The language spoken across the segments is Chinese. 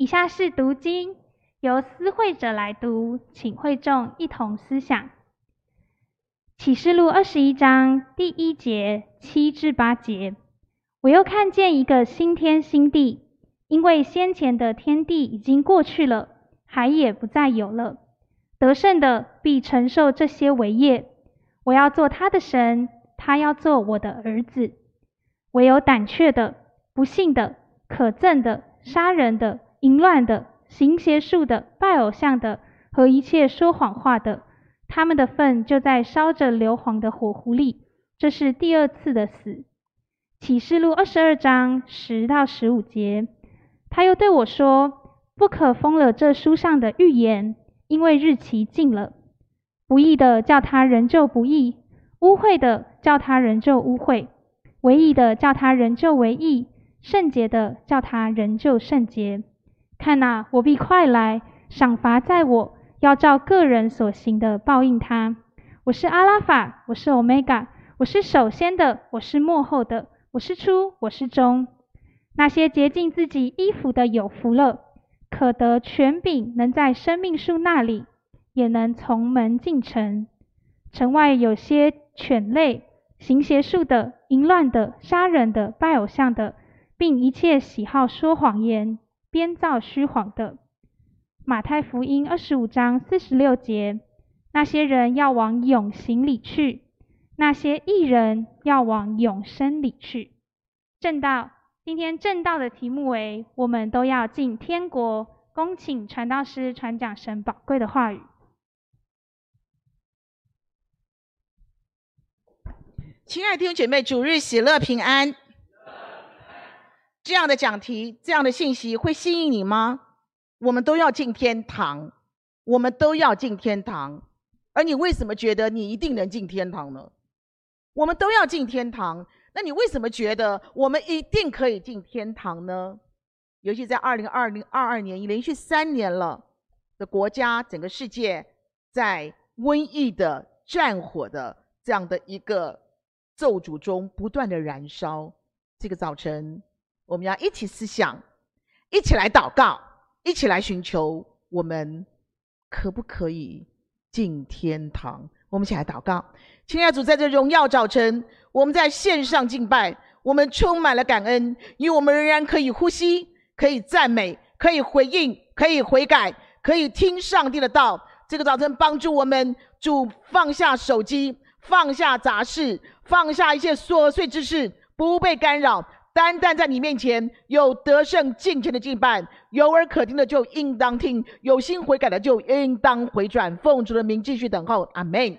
以下是读经，由思会者来读，请会众一同思想。启示录二十一章第一节七至八节，我又看见一个新天新地，因为先前的天地已经过去了，海也不再有了。得胜的必承受这些为业，我要做他的神，他要做我的儿子。唯有胆怯的、不信的、可憎的、杀人的、淫乱的、行邪术的、拜偶像的和一切说谎话的。他们的粪就在烧着硫磺的火湖里，这是第二次的死。启示录二十二章十到十五节，他又对我说：“不可封了这书上的预言，因为日期近了。不义的叫他仍旧不义，污秽的叫他仍旧污秽，唯义的叫他仍旧唯义，圣洁的叫他仍旧圣洁。看哪，我必快来，赏罚在我。”要照个人所行的报应他。我是阿拉法，我是欧米伽，我是首先的，我是末后的，我是初，我是终。那些洁净自己衣服的有福了，可得权柄，能在生命树那里，也能从门进城。城外有些犬类、行邪术的、淫乱的、杀人的、拜偶像的，并一切喜好说谎言、编造虚谎的。马太福音二十五章四十六节，那些人要往永刑里去，那些义人要往永生里去。正道，今天正道的题目为：我们都要进天国。恭请传道师传讲神宝贵的话语。亲爱的弟兄姐妹，主日喜乐平安。这样的讲题，这样的信息会吸引你吗？我们都要进天堂，我们都要进天堂，而你为什么觉得你一定能进天堂呢？我们都要进天堂，那你为什么觉得我们一定可以进天堂呢？尤其在二零二零二二年，已连续三年了的国家，整个世界在瘟疫的战火的这样的一个咒诅中不断的燃烧。这个早晨，我们要一起思想，一起来祷告。一起来寻求，我们可不可以进天堂？我们一起来祷告，亲爱的主，在这荣耀早晨，我们在线上敬拜，我们充满了感恩，因为我们仍然可以呼吸，可以赞美，可以回应，可以悔改，可以听上帝的道。这个早晨，帮助我们主放下手机，放下杂事，放下一切琐碎之事，不被干扰。单单在你面前有得胜进前的敬拜，有耳可听的就应当听，有心悔改的就应当回转。奉主的名继续等候，阿门。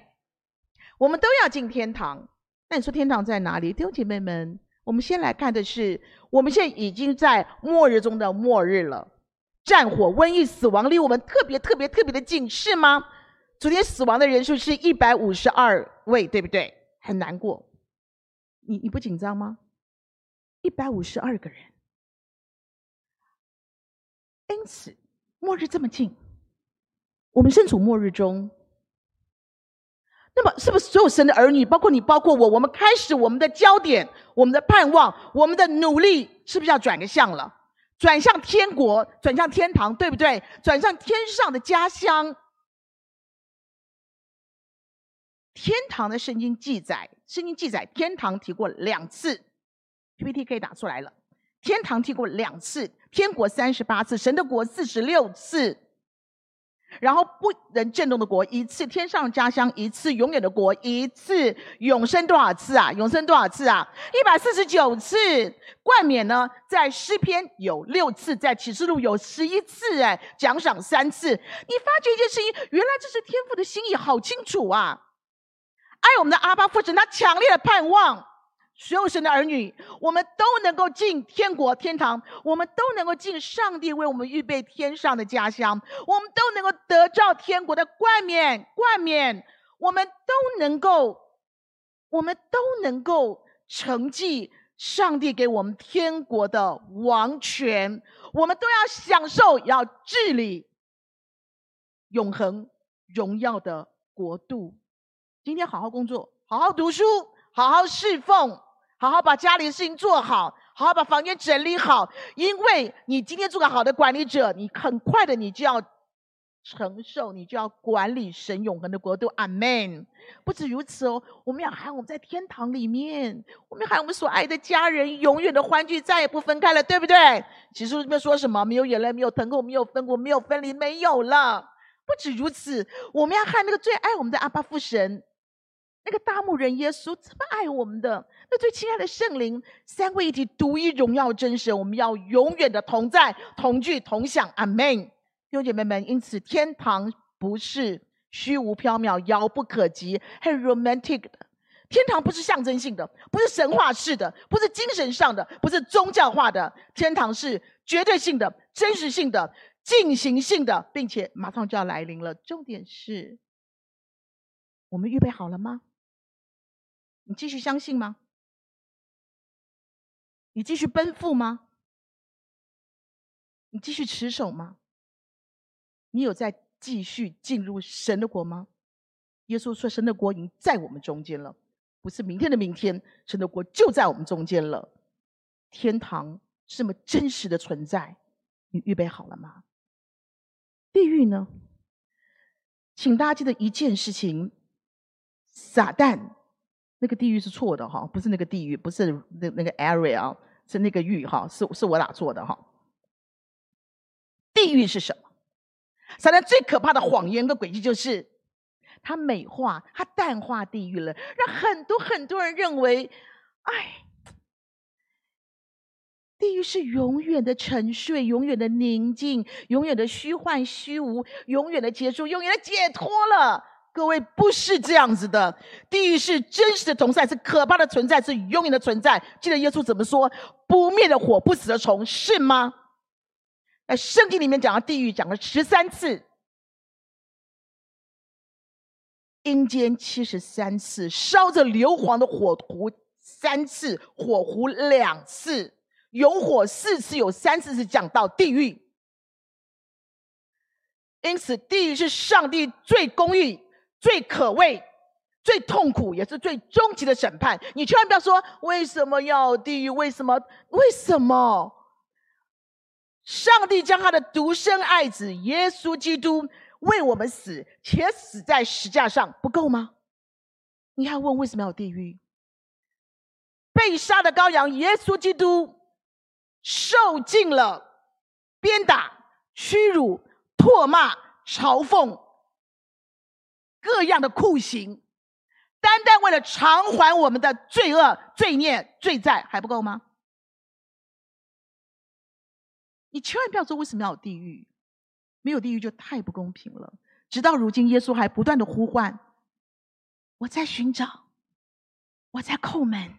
我们都要进天堂，那你说天堂在哪里？弟兄姐妹们，我们先来看的是，我们现在已经在末日中的末日了，战火、瘟疫、死亡离我们特别特别特别的近，是吗？昨天死亡的人数是一百五十二位，对不对？很难过，你你不紧张吗？一百五十二个人，因此末日这么近，我们身处末日中，那么是不是所有神的儿女，包括你，包括我，我们开始我们的焦点、我们的盼望、我们的努力，是不是要转个向了？转向天国，转向天堂，对不对？转向天上的家乡。天堂的圣经记载，圣经记载天堂提过两次。PPT 可以打出来了。天堂提过两次，天国三十八次，神的国四十六次，然后不能震动的国一次，天上家乡一次，永远的国一次，永生多少次啊？永生多少次啊？一百四十九次。冠冕呢，在诗篇有六次，在启示录有十一次，哎，奖赏三次。你发觉一件事情，原来这是天父的心意，好清楚啊！爱我们的阿爸父神，他强烈的盼望。所有神的儿女，我们都能够进天国天堂，我们都能够进上帝为我们预备天上的家乡，我们都能够得到天国的冠冕冠冕，我们都能够，我们都能够承继上帝给我们天国的王权，我们都要享受，要治理永恒荣耀的国度。今天好好工作，好好读书，好好侍奉。好好把家里的事情做好，好好把房间整理好，因为你今天做个好的管理者，你很快的你就要承受，你就要管理神永恒的国度。阿门。不止如此哦，我们要喊我们在天堂里面，我们要喊我们所爱的家人永远的欢聚，再也不分开了，对不对？其实里面说什么？没有眼泪，没有疼痛，没有分过，没有分离，没有了。不止如此，我们要喊那个最爱我们的阿爸父神。那个大牧人耶稣这么爱我们的，那最亲爱的圣灵，三位一体独一荣耀真神，我们要永远的同在、同聚、同享。阿门，弟兄姐妹们，因此天堂不是虚无缥缈、遥不可及、很 romantic 的，天堂不是象征性的，不是神话式的，不是精神上的，不是宗教化的，天堂是绝对性的、真实性的、进行性的，并且马上就要来临了。重点是，我们预备好了吗？你继续相信吗？你继续奔赴吗？你继续持守吗？你有在继续进入神的国吗？耶稣说：“神的国已经在我们中间了，不是明天的明天，神的国就在我们中间了。天堂是这么真实的存在，你预备好了吗？地狱呢？请大家记得一件事情：撒旦。”那个地狱是错的哈，不是那个地狱，不是那那个 area，啊是那个狱哈，是是我打错的哈。地狱是什么？撒旦最可怕的谎言跟诡计就是，他美化、他淡化地狱了，让很多很多人认为，哎，地狱是永远的沉睡、永远的宁静、永远的虚幻虚无、永远的结束、永远的解脱了。各位不是这样子的，地狱是真实的存在，是可怕的存在，是永远的存在。记得耶稣怎么说？不灭的火，不死的虫，是吗？在圣经里面讲到地狱，讲了十三次，阴间七十三次，烧着硫磺的火湖三次，火湖两次，有火四次，有三次是讲到地狱。因此，地狱是上帝最公义。最可畏、最痛苦，也是最终极的审判。你千万不要说为什么要地狱？为什么？为什么？上帝将他的独生爱子耶稣基督为我们死，且死在石架上，不够吗？你还问为什么要地狱？被杀的羔羊耶稣基督受尽了鞭打、屈辱、唾骂、嘲讽。各样的酷刑，单单为了偿还我们的罪恶、罪孽、罪债，还不够吗？你千万不要说为什么要有地狱，没有地狱就太不公平了。直到如今，耶稣还不断的呼唤：“我在寻找，我在叩门，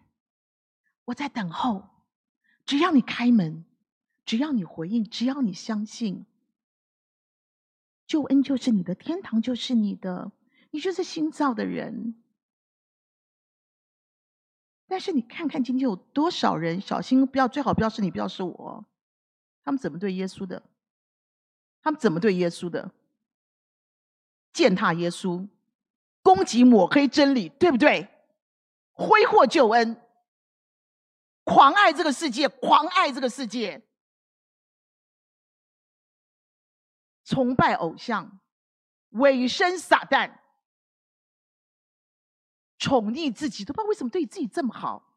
我在等候。只要你开门，只要你回应，只要你相信，救恩就是你的，天堂就是你的。”你就是新造的人，但是你看看今天有多少人，小心不要，最好不要是你，不要是我，他们怎么对耶稣的？他们怎么对耶稣的？践踏耶稣，攻击抹黑真理，对不对？挥霍救恩，狂爱这个世界，狂爱这个世界，崇拜偶像，委身撒旦。宠溺自己，都不知道为什么对自己这么好，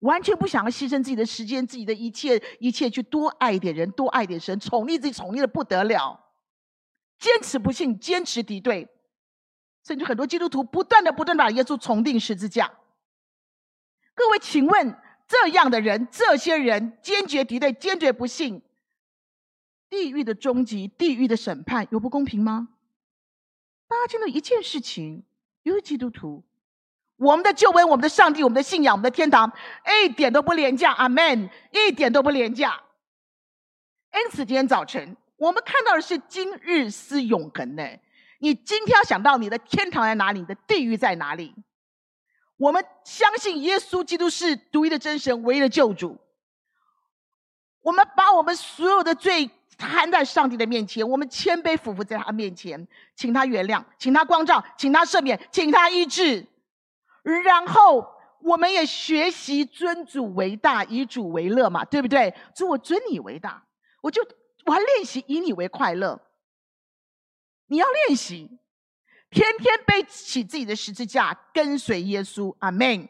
完全不想要牺牲自己的时间、自己的一切、一切去多爱一点人、多爱一点神，宠溺自己，宠溺的不得了，坚持不信，坚持敌对，甚至很多基督徒不断的、不断的把耶稣重定十字架。各位，请问这样的人、这些人坚决敌对、坚决不信，地狱的终极、地狱的审判有不公平吗？大家见到一件事情。因为基督徒，我们的救恩、我们的上帝、我们的信仰、我们的天堂，一点都不廉价。阿门，一点都不廉价。因此，今天早晨我们看到的是今日思永恒呢。你今天要想到你的天堂在哪里，你的地狱在哪里？我们相信耶稣基督是独一的真神、唯一的救主。我们把我们所有的罪。摊在上帝的面前，我们谦卑俯伏在他面前，请他原谅，请他光照，请他赦免，请他医治。然后我们也学习尊主为大，以主为乐嘛，对不对？主，我尊你为大，我就我要练习以你为快乐。你要练习，天天背起自己的十字架，跟随耶稣。阿门。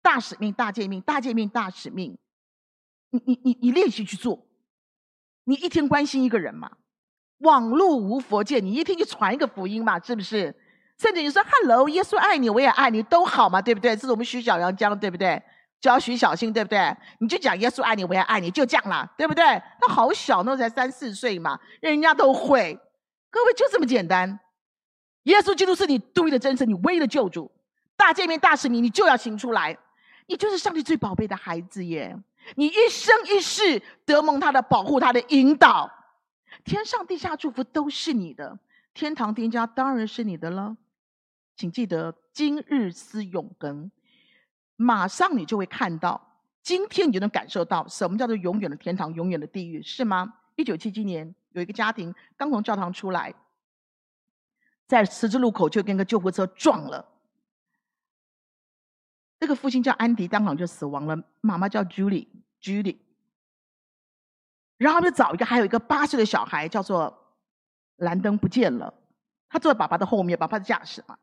大使命，大诫命，大诫命，大使命。你你你你练习去做。你一天关心一个人嘛？网路无佛界，你一天就传一个福音嘛？是不是？甚至你说 “Hello”，耶稣爱你，我也爱你，都好嘛？对不对？这是我们徐小阳讲，对不对？教徐小新，对不对？你就讲耶稣爱你，我也爱你，就这样啦，对不对？他好小，那才三四岁嘛，人家都会。各位就这么简单。耶稣基督是你独一的真神，你唯一的救主。大见面、大使命，你就要行出来。你就是上帝最宝贝的孩子耶！你一生一世得蒙他的保护，他的引导，天上地下祝福都是你的，天堂天家当然是你的了。请记得，今日思永恒，马上你就会看到，今天你就能感受到什么叫做永远的天堂，永远的地狱，是吗？一九七七年，有一个家庭刚从教堂出来，在十字路口就跟个救护车撞了。这个父亲叫安迪，当场就死亡了。妈妈叫 Julie，Julie。然后就找一个，还有一个八岁的小孩叫做兰登，不见了。他坐在爸爸的后面，爸爸的驾驶嘛。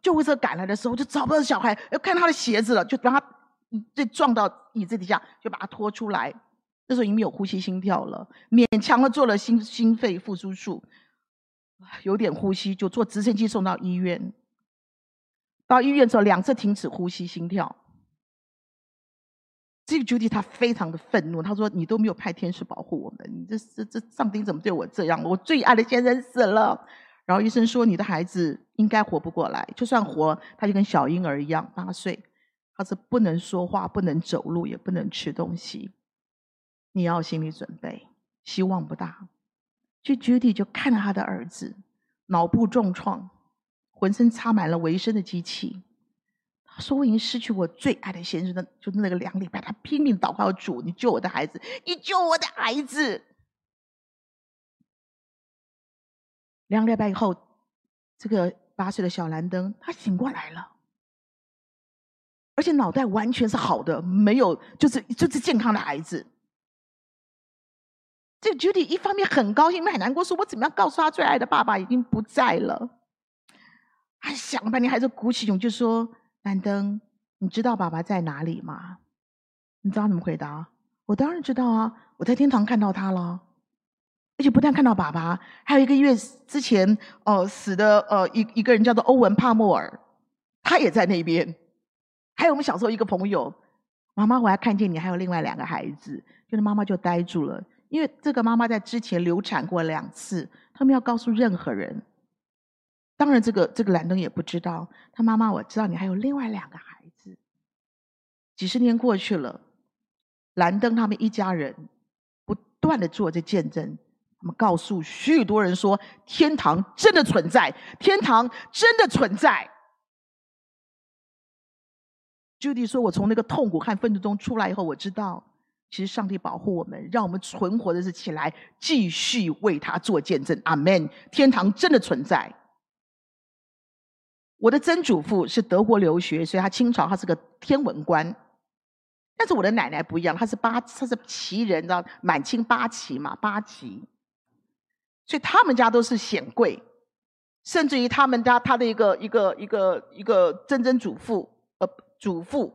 救护车赶来的时候，就找不到小孩，要看他的鞋子了，就让他就撞到椅子底下，就把他拖出来。那时候已经没有呼吸心跳了，勉强的做了心心肺复苏术，有点呼吸，就坐直升机送到医院。到医院之后，两次停止呼吸心跳。这个 Judy 他非常的愤怒，他说：“你都没有派天使保护我们，你这这这上帝怎么对我这样？我最爱的先生死了。”然后医生说：“你的孩子应该活不过来，就算活，他就跟小婴儿一样，八岁，他是不能说话，不能走路，也不能吃东西。你要心理准备，希望不大。”就 Judy 就看着他的儿子脑部重创。浑身插满了维生的机器，他说：“我已经失去我最爱的先生，就是那个两礼拜，他拼命祷告主，你救我的孩子，你救我的孩子。”两个礼拜以后，这个八岁的小兰登他醒过来了，而且脑袋完全是好的，没有就是就是健康的孩子。这 Judy 一方面很高兴，又很难过，说：“我怎么样告诉他最爱的爸爸已经不在了？”他想了半天，还是鼓起勇气就说：“兰登，你知道爸爸在哪里吗？”你知道怎么回答？我当然知道啊，我在天堂看到他了，而且不但看到爸爸，还有一个月之前，呃，死的呃一一个人叫做欧文帕默尔，他也在那边。还有我们小时候一个朋友，妈妈，我还看见你还有另外两个孩子，就是妈妈就呆住了，因为这个妈妈在之前流产过两次，他们要告诉任何人。当然，这个这个兰登也不知道，他妈妈，我知道你还有另外两个孩子。几十年过去了，兰登他们一家人不断的做这见证，他们告诉许多人说，天堂真的存在，天堂真的存在。Judy 说：“我从那个痛苦和愤怒中出来以后，我知道，其实上帝保护我们，让我们存活的是起来，继续为他做见证。阿门！天堂真的存在。”我的曾祖父是德国留学，所以他清朝他是个天文官。但是我的奶奶不一样，她是八，她是旗人，你知道满清八旗嘛，八旗。所以他们家都是显贵，甚至于他们家他的一个一个一个一个曾曾祖父呃祖父，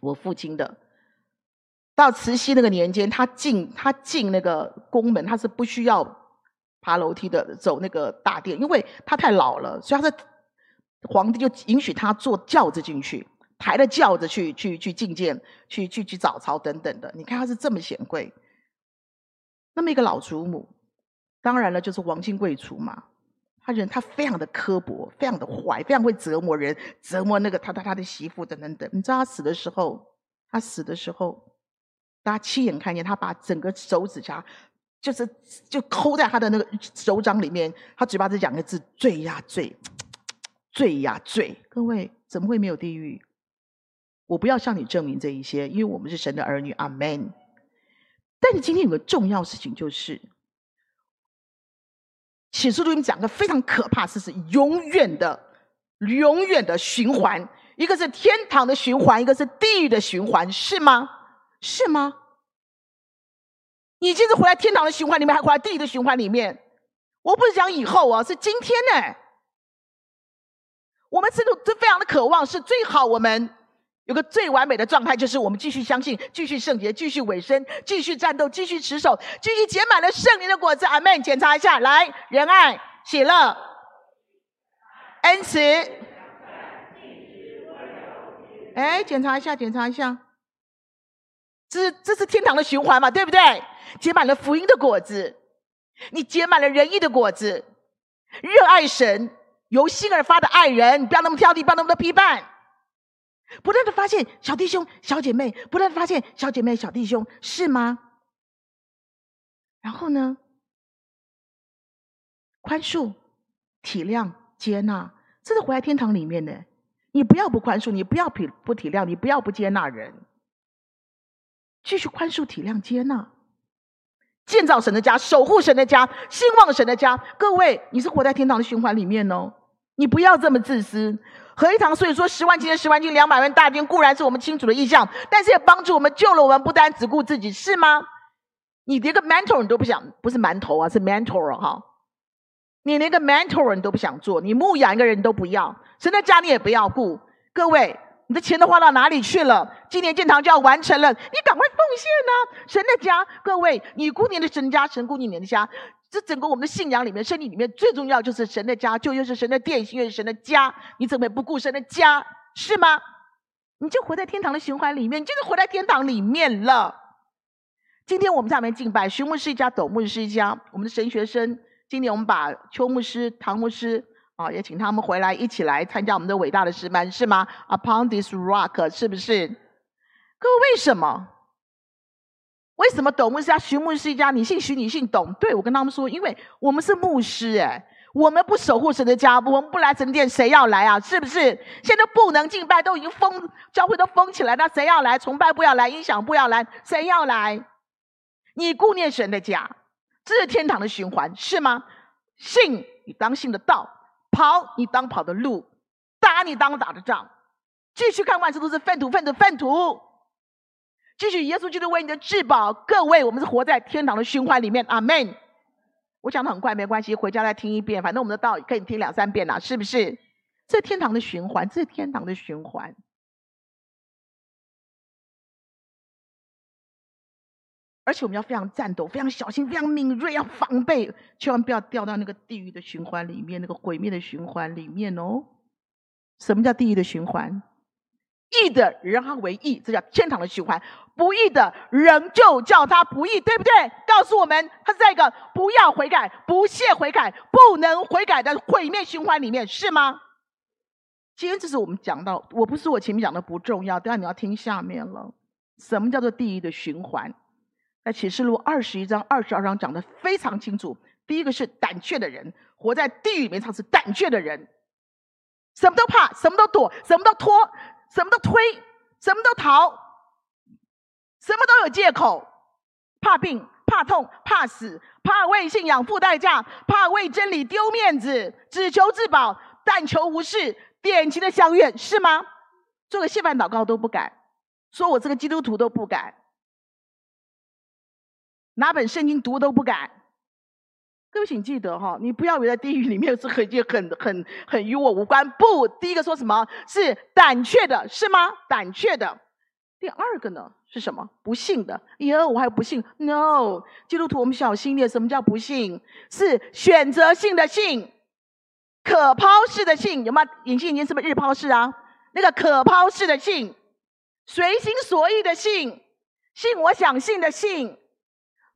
我父亲的，到慈禧那个年间，他进他进那个宫门，他是不需要爬楼梯的，走那个大殿，因为他太老了，所以他是。皇帝就允许他坐轿子进去，抬着轿子去去去觐见，去去去早朝等等的。你看他是这么显贵。那么一个老祖母，当然了，就是皇亲贵族嘛。他人他非常的刻薄，非常的坏，非常会折磨人，折磨那个他他他的媳妇等等等。你知道他死的时候，他死的时候，大家亲眼看见他把整个手指甲，就是就抠在他的那个手掌里面，他嘴巴只讲个字：罪呀罪。罪呀罪！各位怎么会没有地狱？我不要向你证明这一些，因为我们是神的儿女，阿门。但是今天有个重要事情，就是启示录里面讲个非常可怕的事，是永远的、永远的循环，一个是天堂的循环，一个是地狱的循环，是吗？是吗？你今日活在天堂的循环里面，还活在地狱的循环里面？我不是讲以后啊，是今天呢。我们这都都非常的渴望，是最好我们有个最完美的状态，就是我们继续相信，继续圣洁，继续委身，继续战斗，继续持守，继续结满了圣灵的果子。阿门。检查一下，来，仁爱、喜乐、恩慈。哎，检查一下，检查一下，这是这是天堂的循环嘛？对不对？结满了福音的果子，你结满了仁义的果子，热爱神。由心而发的爱人，不要那么挑剔，不要那么多批判。不断的发现小弟兄、小姐妹，不断的发现小姐妹、小弟兄，是吗？然后呢？宽恕、体谅、接纳，这是活在天堂里面的。你不要不宽恕，你不要不不体谅，你不要不接纳人。继续宽恕、体谅、接纳。建造神的家，守护神的家，兴旺神的家。各位，你是活在天堂的循环里面哦。你不要这么自私。合一堂，所以说十万金十万金两百万大军固然是我们清楚的意向，但是也帮助我们救了我们，不单只顾自己，是吗？你连个 mentor 你都不想，不是馒头啊，是 mentor 哈。你连个 mentor 你都不想做，你牧养一个人都不要，神的家你也不要顾。各位。你的钱都花到哪里去了？今年建堂就要完成了，你赶快奉献呢、神的家，各位，你顾你的神家，神顾你的家。这整个我们的信仰里面、生命里面，最重要就是神的家，就又是神的殿，又是神的家。你怎么也不顾神的家，是吗？你就活在天堂的循环里面，你就是活在天堂里面了。今天我们在里面敬拜，徐牧师一家，斗牧师一家，我们的神学生。今年我们把邱牧师、唐牧师。啊，也请他们回来一起来参加我们的伟大的诗班，是吗？Upon this rock，是不是？各位，为什么？为什么董牧师家、徐牧师一家，你姓徐，你姓董？对，我跟他们说，因为我们是牧师，哎，我们不守护神的家，我们不来神殿，谁要来啊？是不是？现在不能敬拜，都已经封，教会都封起来，那谁要来？崇拜不要来，音响不要来，谁要来？你顾念神的家，这是天堂的循环，是吗？信你当信的道。跑你当跑的路，打你当打的仗，继续看万事都是粪土，粪土，粪土。继续，耶稣基督为你的至宝。各位，我们是活在天堂的循环里面。阿门。我讲的很快，没关系，回家再听一遍。反正我们的道可以听两三遍啦，是不是？这天堂的循环，这是天堂的循环。而且我们要非常战斗，非常小心，非常敏锐，要防备，千万不要掉到那个地狱的循环里面，那个毁灭的循环里面哦。什么叫地狱的循环？义的人他为义，这叫天堂的循环；不义的人就叫他不义，对不对？告诉我们，他是在一个不要悔改、不屑悔改、不能悔改的毁灭循环里面，是吗？今天这是我们讲到，我不是我前面讲的不重要，但你要听下面了。什么叫做地狱的循环？在启示录二十一章、二十二章讲的非常清楚。第一个是胆怯的人，活在地狱里面，他是胆怯的人，什么都怕，什么都躲，什么都拖，什么都推，什么都逃，什么都有借口，怕病、怕痛、怕死，怕为信仰付代价，怕为真理丢面子，只求自保，但求无事，典型的相愿，是吗？做个谢饭祷告都不敢，说我这个基督徒都不敢。拿本圣经读都不敢，各位请记得哈，你不要以为在地狱里面是很很很很与我无关。不，第一个说什么？是胆怯的，是吗？胆怯的。第二个呢是什么？不信的。耶，我还不信？No，基督徒我们小心点。什么叫不信？是选择性的信，可抛式的信。有吗？隐形眼镜是不是日抛式啊？那个可抛式的信，随心所欲的信，信我想信的信。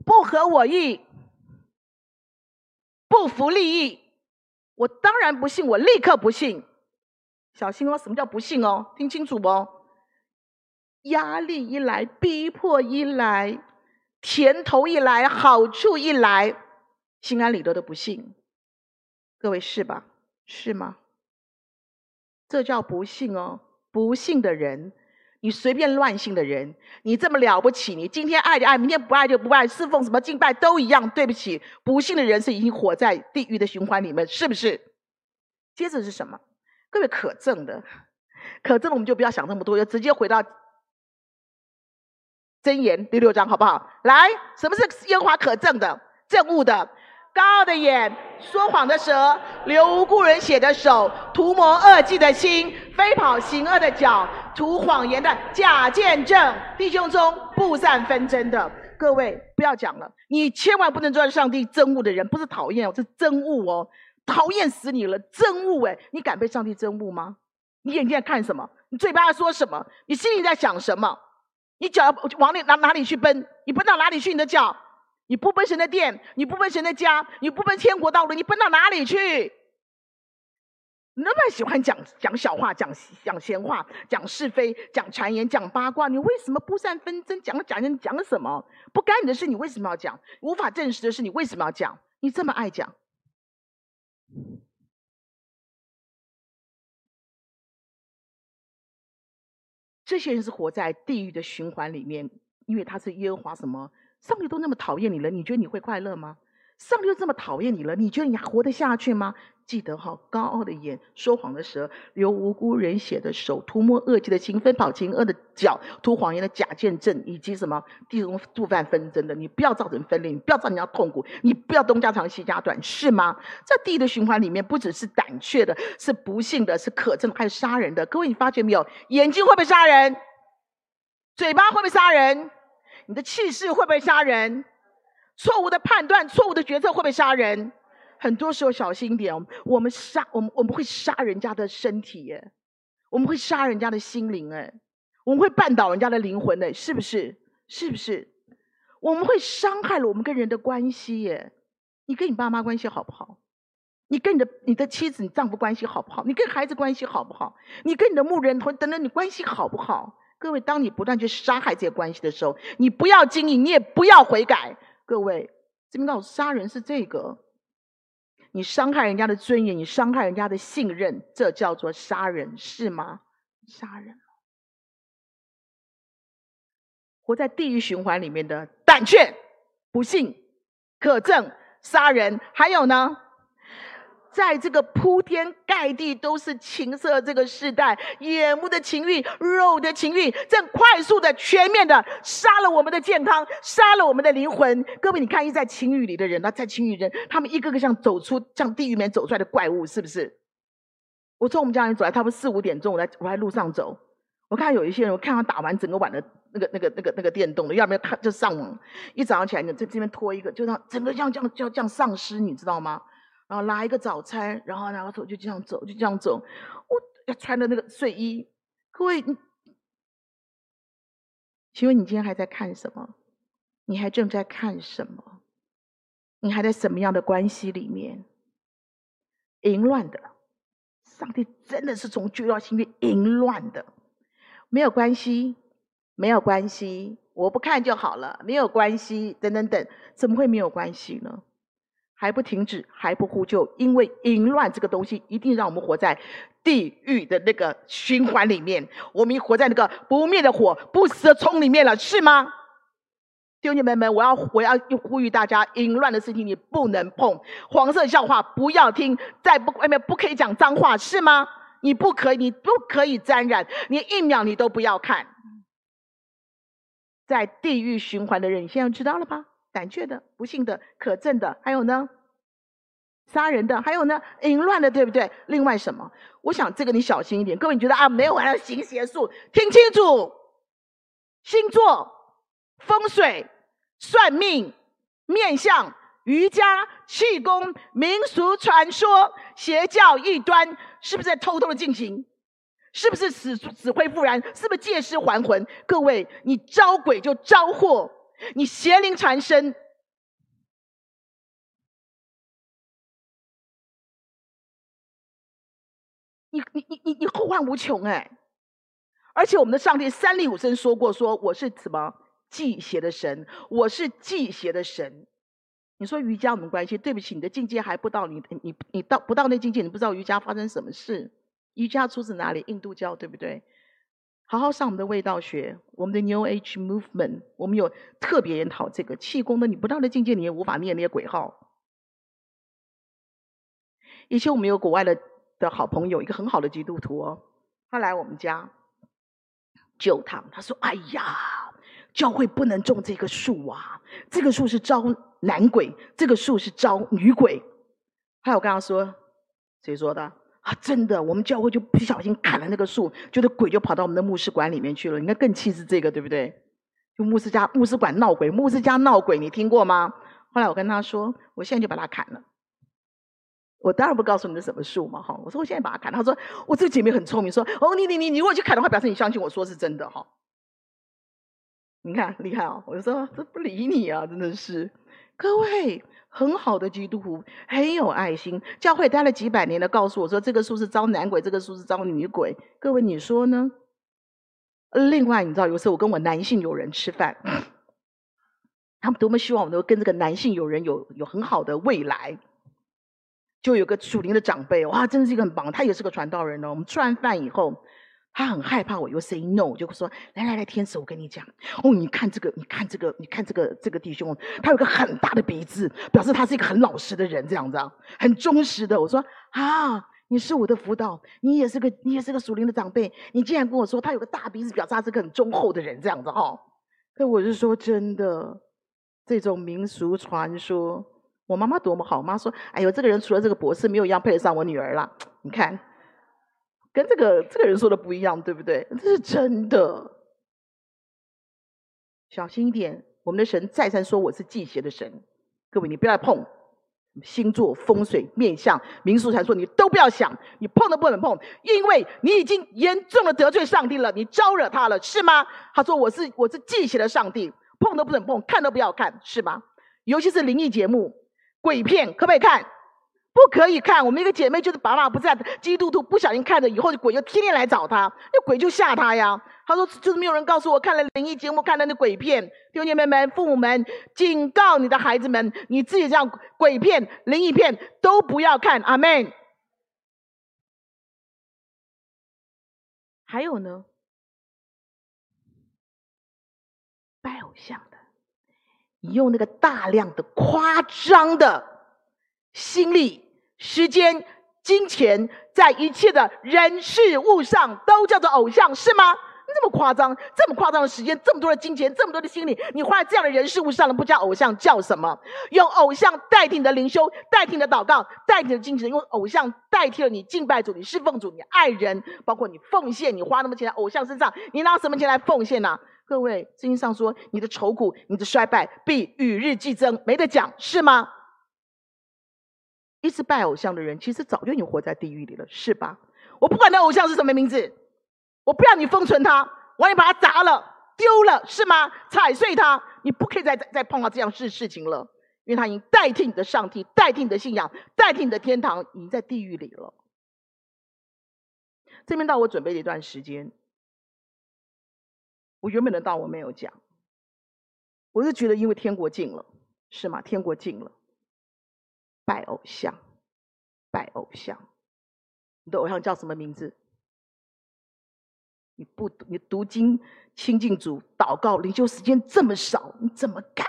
不合我意，不符利益，我当然不信，我立刻不信。小心哦，什么叫不信哦？听清楚哦。压力一来，逼迫一来，甜头一来，好处一来，心安理得的不信。各位是吧？是吗？这叫不信哦，不信的人。你随便乱信的人，你这么了不起？你今天爱就爱，明天不爱就不爱，侍奉什么敬拜都一样。对不起，不信的人是已经活在地狱的循环里面，是不是？接着是什么？各位可憎的，可证我们就不要想那么多，就直接回到箴言第六章，好不好？来，什么是耶和华可憎的、憎恶的？高傲的眼，说谎的舌，流无故人血的手，图谋恶计的心，飞跑行恶的脚，图谎言的假见证，弟兄中不善纷争的。各位不要讲了，你千万不能做上帝憎恶的人，不是讨厌哦，是憎恶哦，讨厌死你了，憎恶诶，你敢被上帝憎恶吗？你眼睛在看什么？你嘴巴在说什么？你心里在想什么？你脚往哪哪哪里去奔？你奔到哪里去？你的脚？你不奔神的殿，你不奔神的家，你不奔天国道路，你奔到哪里去？你那么喜欢讲讲小话，讲讲闲话，讲是非，讲谗言，讲八卦，你为什么不善纷争？讲讲讲讲什么？不该你的事，你为什么要讲？无法证实的事，你为什么要讲？你这么爱讲，这些人是活在地狱的循环里面，因为他是耶和华什么？上帝都那么讨厌你了，你觉得你会快乐吗？上帝都这么讨厌你了，你觉得你还活得下去吗？记得哈，高傲的眼，说谎的舌，流无辜人血的手，涂抹恶迹的心，奔跑情恶的脚，涂谎言的假见证，以及什么地中触犯纷争的，你不要造成分裂，你不要造成人家痛苦，你不要东家长西家短，是吗？在地狱的循环里面，不只是胆怯的，是不幸的，是可憎，还有杀人的。各位，你发觉没有？眼睛会不会杀人？嘴巴会不会杀人？你的气势会不会杀人？错误的判断、错误的决策会不会杀人？很多时候小心一点，我们杀我们我们会杀人家的身体耶，我们会杀人家的心灵哎，我们会绊倒人家的灵魂哎，是不是？是不是？我们会伤害了我们跟人的关系耶。你跟你爸妈关系好不好？你跟你的你的妻子、你丈夫关系好不好？你跟孩子关系好不好？你跟你的牧人或等等，你关系好不好？各位，当你不断去杀害这些关系的时候，你不要经营，你也不要悔改。各位，这边告诉杀人是这个，你伤害人家的尊严，你伤害人家的信任，这叫做杀人，是吗？杀人，活在地狱循环里面的胆怯、不信、可憎、杀人，还有呢？在这个铺天盖地都是情色这个时代，眼目的情欲、肉的情欲，正快速的、全面的杀了我们的健康，杀了我们的灵魂。各位，你看，一在情欲里的人，那在情欲人，他们一个个像走出像地狱里面走出来的怪物，是不是？我从我们家里走来，差不多四五点钟，我在我在路上走，我看有一些人，我看他打完整个晚的那个那个那个那个电动的，要不要他就上网，一早上起来你在这边拖一个，就让整个像这样这样这样丧尸，你知道吗？然后拿一个早餐，然后然后走就这样走，就这样走。我要穿的那个睡衣，各位，请问你今天还在看什么？你还正在看什么？你还在什么样的关系里面？淫乱的，上帝真的是从旧到新的淫乱的，没有关系，没有关系，我不看就好了，没有关系，等等等，怎么会没有关系呢？还不停止，还不呼救，因为淫乱这个东西一定让我们活在地狱的那个循环里面，我们活在那个不灭的火、不死的虫里面了，是吗？弟兄姐妹们，我要我要呼吁大家，淫乱的事情你不能碰，黄色笑话不要听，在不外面不可以讲脏话，是吗？你不可以，你不可以沾染，连一秒你都不要看，在地狱循环的人，你现在知道了吧？胆怯的、不幸的、可憎的，还有呢，杀人的，还有呢，淫乱的，对不对？另外什么？我想这个你小心一点。各位，你觉得啊，没有玩行邪术？听清楚，星座、风水、算命、面相、瑜伽、气功、民俗传说、邪教异端，是不是在偷偷的进行？是不是死死灰复燃？是不是借尸还魂？各位，你招鬼就招祸。你邪灵缠身，你你你你你后患无穷哎！而且我们的上帝三令五申说过，说我是什么忌邪的神，我是忌邪的神。你说瑜伽有什么关系？对不起，你的境界还不到，你你你到不到那境界，你不知道瑜伽发生什么事。瑜伽出自哪里？印度教，对不对？好好上我们的味道学，我们的 New Age Movement，我们有特别研讨这个气功的。你不到的境界，你也无法念那些鬼号。以前我们有国外的的好朋友，一个很好的基督徒哦，他来我们家救他，他说：“哎呀，教会不能种这个树啊，这个树是招男鬼，这个树是招女鬼。”还有我跟他说：“谁说的？啊，真的，我们教会就不小心砍了那个树，觉得鬼就跑到我们的牧师馆里面去了。你看更气是这个，对不对？就牧师家牧师馆闹鬼，牧师家闹鬼，你听过吗？后来我跟他说，我现在就把它砍了。”我当然不告诉你是什么树嘛，哈！我说我现在把它砍。他说我这个姐妹很聪明，说哦，你你你你如果去砍的话，表示你相信我说是真的，哈！你看厉害哦！我就说这不理你啊，真的是。各位很好的基督徒，很有爱心，教会待了几百年的，告诉我说这个树是招男鬼，这个树是招女鬼。各位你说呢？另外你知道，有时候我跟我男性友人吃饭，他们多么希望我能够跟这个男性友人有有很好的未来。就有个属灵的长辈，哇，真的是一个很棒，他也是个传道人哦。我们吃完饭以后，他很害怕我又 say no，就说：“来来来，天使，我跟你讲，哦，你看这个，你看这个，你看这个这个弟兄，他有个很大的鼻子，表示他是一个很老实的人，这样子啊，很忠实的。”我说：“啊，你是我的辅导，你也是个你也是个属灵的长辈，你竟然跟我说他有个大鼻子，表示他是个很忠厚的人，这样子哈、哦。”可我是说真的，这种民俗传说。我妈妈多么好，我妈说：“哎呦，这个人除了这个博士，没有一样配得上我女儿了。你看，跟这个这个人说的不一样，对不对？这是真的。小心一点，我们的神再三说我是忌邪的神，各位你不要碰星座、风水、面相、民俗传说，你都不要想，你碰都不能碰，因为你已经严重的得罪上帝了，你招惹他了，是吗？他说我是我是忌邪的上帝，碰都不能碰，看都不要看，是吗？尤其是灵异节目。”鬼片可不可以看？不可以看。我们一个姐妹就是爸爸不在，基督徒不小心看着以后，鬼就天天来找她，那鬼就吓她呀。她说就是没有人告诉我，看了灵异节目，看了那鬼片。弟兄姐妹们、父母们，警告你的孩子们，你自己这样鬼片、灵异片都不要看。阿门。还有呢，拜偶像的。你用那个大量的夸张的心力、时间、金钱，在一切的人事物上都叫做偶像，是吗？你这么夸张，这么夸张的时间，这么多的金钱，这么多的心理，你花在这样的人事物上了，不叫偶像，叫什么？用偶像代替你的灵修，代替你的祷告，代替你的金钱，用偶像代替了你敬拜主、你侍奉主、你爱人，包括你奉献，你花那么钱在偶像身上，你拿什么钱来奉献呢、各位，圣经上说，你的愁苦、你的衰败必与日俱增，没得讲，是吗？一直拜偶像的人，其实早就已经活在地狱里了，是吧？我不管那偶像是什么名字，我不要你封存他，我要把它砸了、丢了，是吗？踩碎它，你不可以再再碰到这样事事情了，因为他已经代替你的上帝，代替你的信仰，代替你的天堂，已经在地狱里了。这边到我准备了一段时间。我原本的道我没有讲，我是觉得因为天国近了，是吗？天国近了，拜偶像，拜偶像，你的偶像叫什么名字？你不读，你读经、亲近主、祷告、灵修时间这么少，你怎么敢？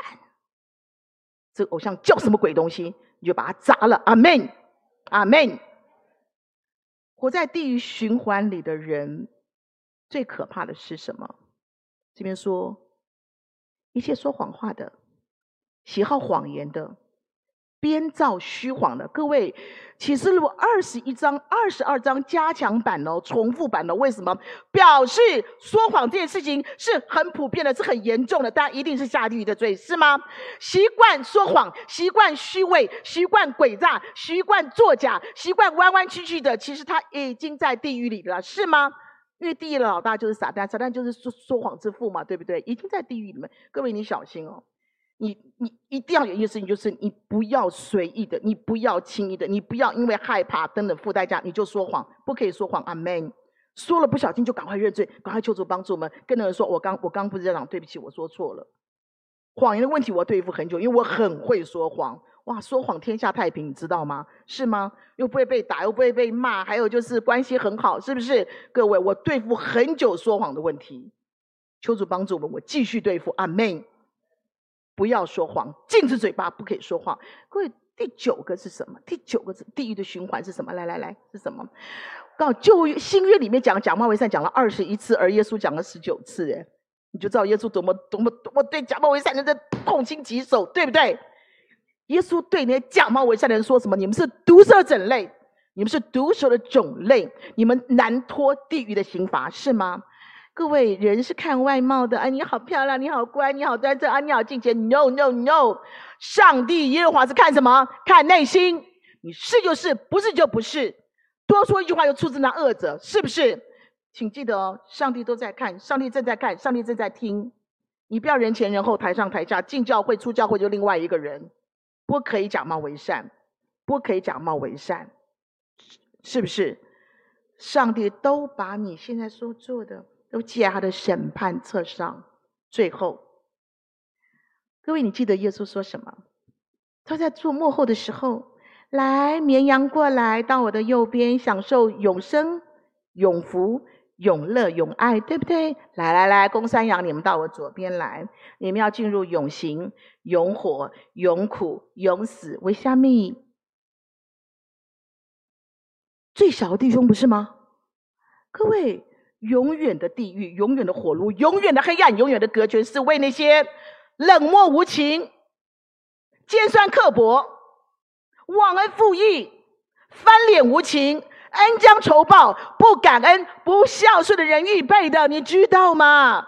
这个偶像叫什么鬼东西？你就把它砸了。阿门，阿门。活在地狱循环里的人，最可怕的是什么？这边说，一切说谎话的，喜好谎言的，编造虚谎的。各位，启示录二十一章、二十二章加强版哦，重复版的。为什么？表示说谎这件事情是很普遍的，是很严重的，但一定是下地狱的罪，是吗？习惯说谎，习惯虚伪，习惯诡诈，习惯作假，习惯弯弯曲曲的，其实他已经在地狱里了，是吗？因为地狱的老大就是撒旦，撒旦就是说说谎之父嘛，对不对？已经在地狱里面，各位你小心哦，你你一定要有一件事情，就是你不要随意的，你不要轻易的，你不要因为害怕等等付代价，你就说谎，不可以说谎。阿门。说了不小心就赶快认罪，赶快求助帮助我们。跟那人说，我刚我刚不是这样，对不起，我说错了。谎言的问题我对付很久，因为我很会说谎。哇，说谎天下太平，你知道吗？是吗？又不会被打，又不会被骂，还有就是关系很好，是不是？各位，我对付很久说谎的问题，求主帮助我们，我继续对付。阿门。不要说谎，禁止嘴巴，不可以说谎。各位，第九个是什么？第九个是地狱的循环是什么？来来来，是什么？告旧新约里面讲假冒为善讲了二十一次，而耶稣讲了十九次，哎，你就知道耶稣多么多么多么对假冒为善的人痛心疾首，对不对？耶稣对那些假冒为善的人说什么？你们是毒蛇种类，你们是毒蛇的种类，你们难脱地狱的刑罚，是吗？各位，人是看外貌的，哎，你好漂亮，你好乖，你好端正啊，你好敬虔。No No No，上帝耶和华是看什么？看内心。你是就是，不是就不是。多说一句话又出自那恶者，是不是？请记得哦，上帝都在看，上帝正在看，上帝正在听。你不要人前人后，台上台下，进教会出教会就另外一个人，不可以假冒为善，不可以假冒为善，是不是？上帝都把你现在所做的都记在他的审判册上。最后，各位，你记得耶稣说什么？他在做幕后的时候。来，绵羊过来到我的右边，享受永生、永福、永乐、永爱，对不对？来来来，公山羊，你们到我左边来，你们要进入永刑、永火、永苦、永死。为虾米？最小的弟兄不是吗？各位，永远的地狱、永远的火炉、永远的黑暗、永远的隔绝，是为那些冷漠无情、尖酸刻薄。忘恩负义、翻脸无情、恩将仇报、不感恩、不孝顺的人预备的，你知道吗？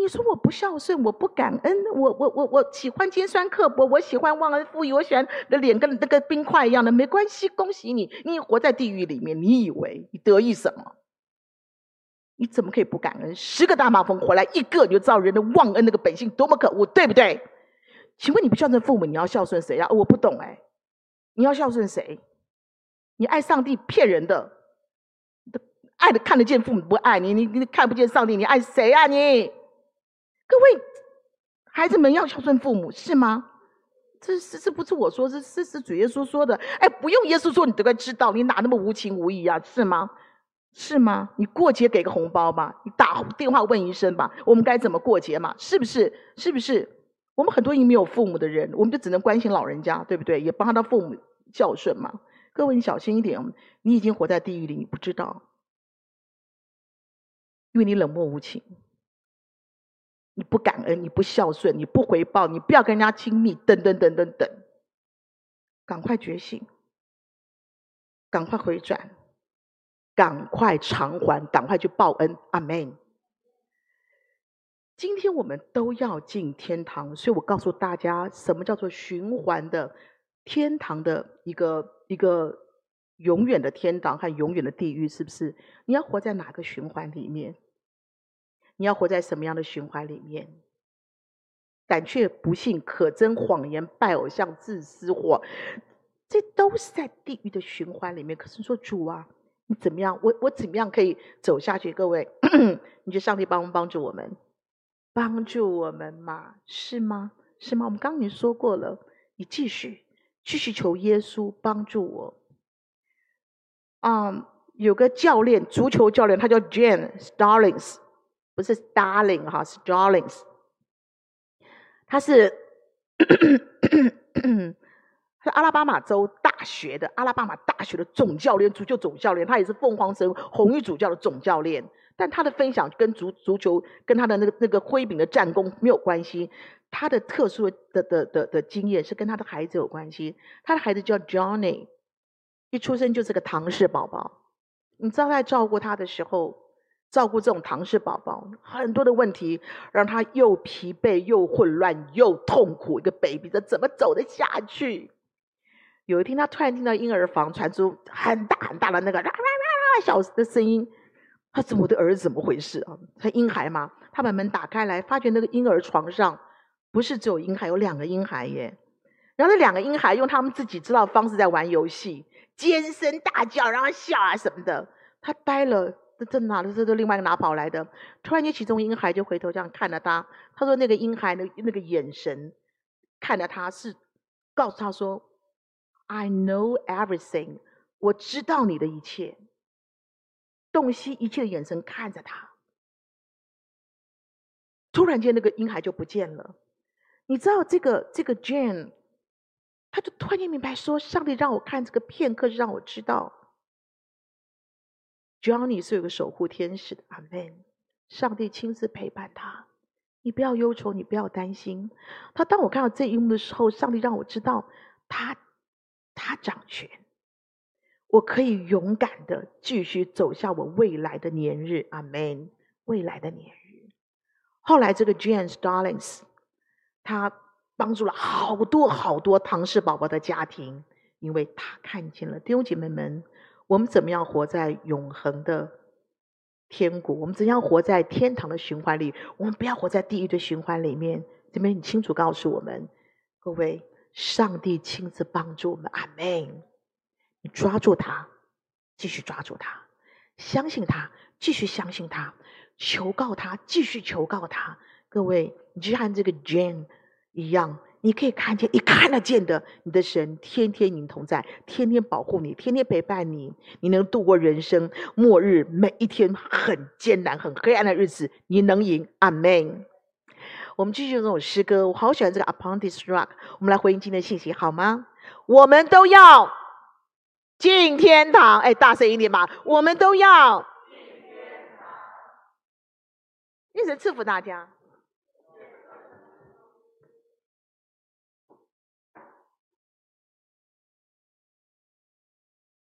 你说我不孝顺，我不感恩，我我我我喜欢尖酸刻薄，我喜欢忘恩负义，我喜欢的脸跟那个冰块一样的，没关系，恭喜你，你活在地狱里面，你以为你得意什么？你怎么可以不感恩？十个大马蜂回来一个，你就知道人的忘恩那个本性多么可恶，对不对？请问你不孝顺父母，你要孝顺谁呀？我不懂哎，你要孝顺谁？你爱上帝骗人的，爱的看得见父母不爱你，你你看不见上帝，你爱谁呀？你各位孩子们要孝顺父母是吗？这是这不是我说，这是是主耶稣说的。哎，不用耶稣说，你都该知道，你哪那么无情无义啊？是吗？是吗？你过节给个红包吧，你打电话问一声吧，我们该怎么过节嘛？是不是？是不是？我们很多已经没有父母的人，我们就只能关心老人家，对不对？也帮他的父母孝顺嘛。各位，你小心一点，你已经活在地狱里，你不知道，因为你冷漠无情，你不感恩，你不孝顺，你不回报，你不要跟人家亲密，等等等等等，赶快觉醒，赶快回转。赶快偿还，赶快去报恩，阿门。今天我们都要进天堂，所以我告诉大家，什么叫做循环的天堂的一个一个永远的天堂和永远的地狱，是不是？你要活在哪个循环里面？你要活在什么样的循环里面？胆怯、不信、可憎、谎言、拜偶像、自私、火，这都是在地狱的循环里面。可是说主啊。你怎么样？我我怎么样可以走下去？各位，你觉得上帝帮不帮助我们？帮助我们嘛？是吗？是吗？我们刚刚已经说过了，你继续继续求耶稣帮助我。嗯、有个教练，足球教练，他叫 Jane Starlings 不是 Starling 哈，是 Stallings。他是。是阿拉巴马州大学的阿拉巴马大学的总教练，足球总教练，他也是凤凰城红衣主教的总教练。但他的分享跟足足球跟他的那个那个挥柄的战功没有关系，他的特殊的的的，的经验是跟他的孩子有关系。他的孩子叫 Johnny，一出生就是个唐氏宝宝。你知道在照顾他的时候，照顾这种唐氏宝宝，很多的问题让他又疲惫又混乱又痛苦。一个 baby 这怎么走得下去？有一天，他突然听到婴儿房传出很大很大的那个啦啦啦啦小的声音。他说：“我的儿子怎么回事啊？他婴孩吗？”他把门打开来，发觉那个婴儿床上不是只有婴孩，有两个婴孩耶。然后那两个婴孩用他们自己知道的方式在玩游戏，尖声大叫，然后笑啊什么的。他呆了，这这哪的？这都另外一个哪跑来的？突然间，其中婴孩就回头这样看着他。他说：“那个婴孩那那个眼神看着他是告诉他说。” I know everything，我知道你的一切。洞悉一切的眼神看着他，突然间那个婴孩就不见了。你知道这个这个 Jane，他就突然间明白说：“上帝让我看这个片刻，让我知道，Johnny 是有个守护天使的。阿门。上帝亲自陪伴他，你不要忧愁，你不要担心。他当我看到这一幕的时候，上帝让我知道他，他掌权，我可以勇敢的继续走向我未来的年日。阿门。未来的年日。后来这个 Jane Stallings，他。帮助了好多好多唐氏宝宝的家庭，因为他看见了弟兄姐妹们，我们怎么样活在永恒的天国？我们怎样活在天堂的循环里？我们不要活在地狱的循环里面。这边很清楚告诉我们，各位，上帝亲自帮助我们。阿门！你抓住他，继续抓住他，相信他，继续相信他，求告他，继续求告他。各位，你就像这个 Jane。一样，你可以看见，你看得见的，你的神天天与你同在，天天保护你，天天陪伴你，你能度过人生末日每一天很艰难、很黑暗的日子，你能赢。阿门。我们继续用这首诗歌，我好喜欢这个 Upon This Rock。我们来回应今天的信息好吗？我们都要进天堂。哎，大声一点吧！我们都要进天堂。愿神赐福大家。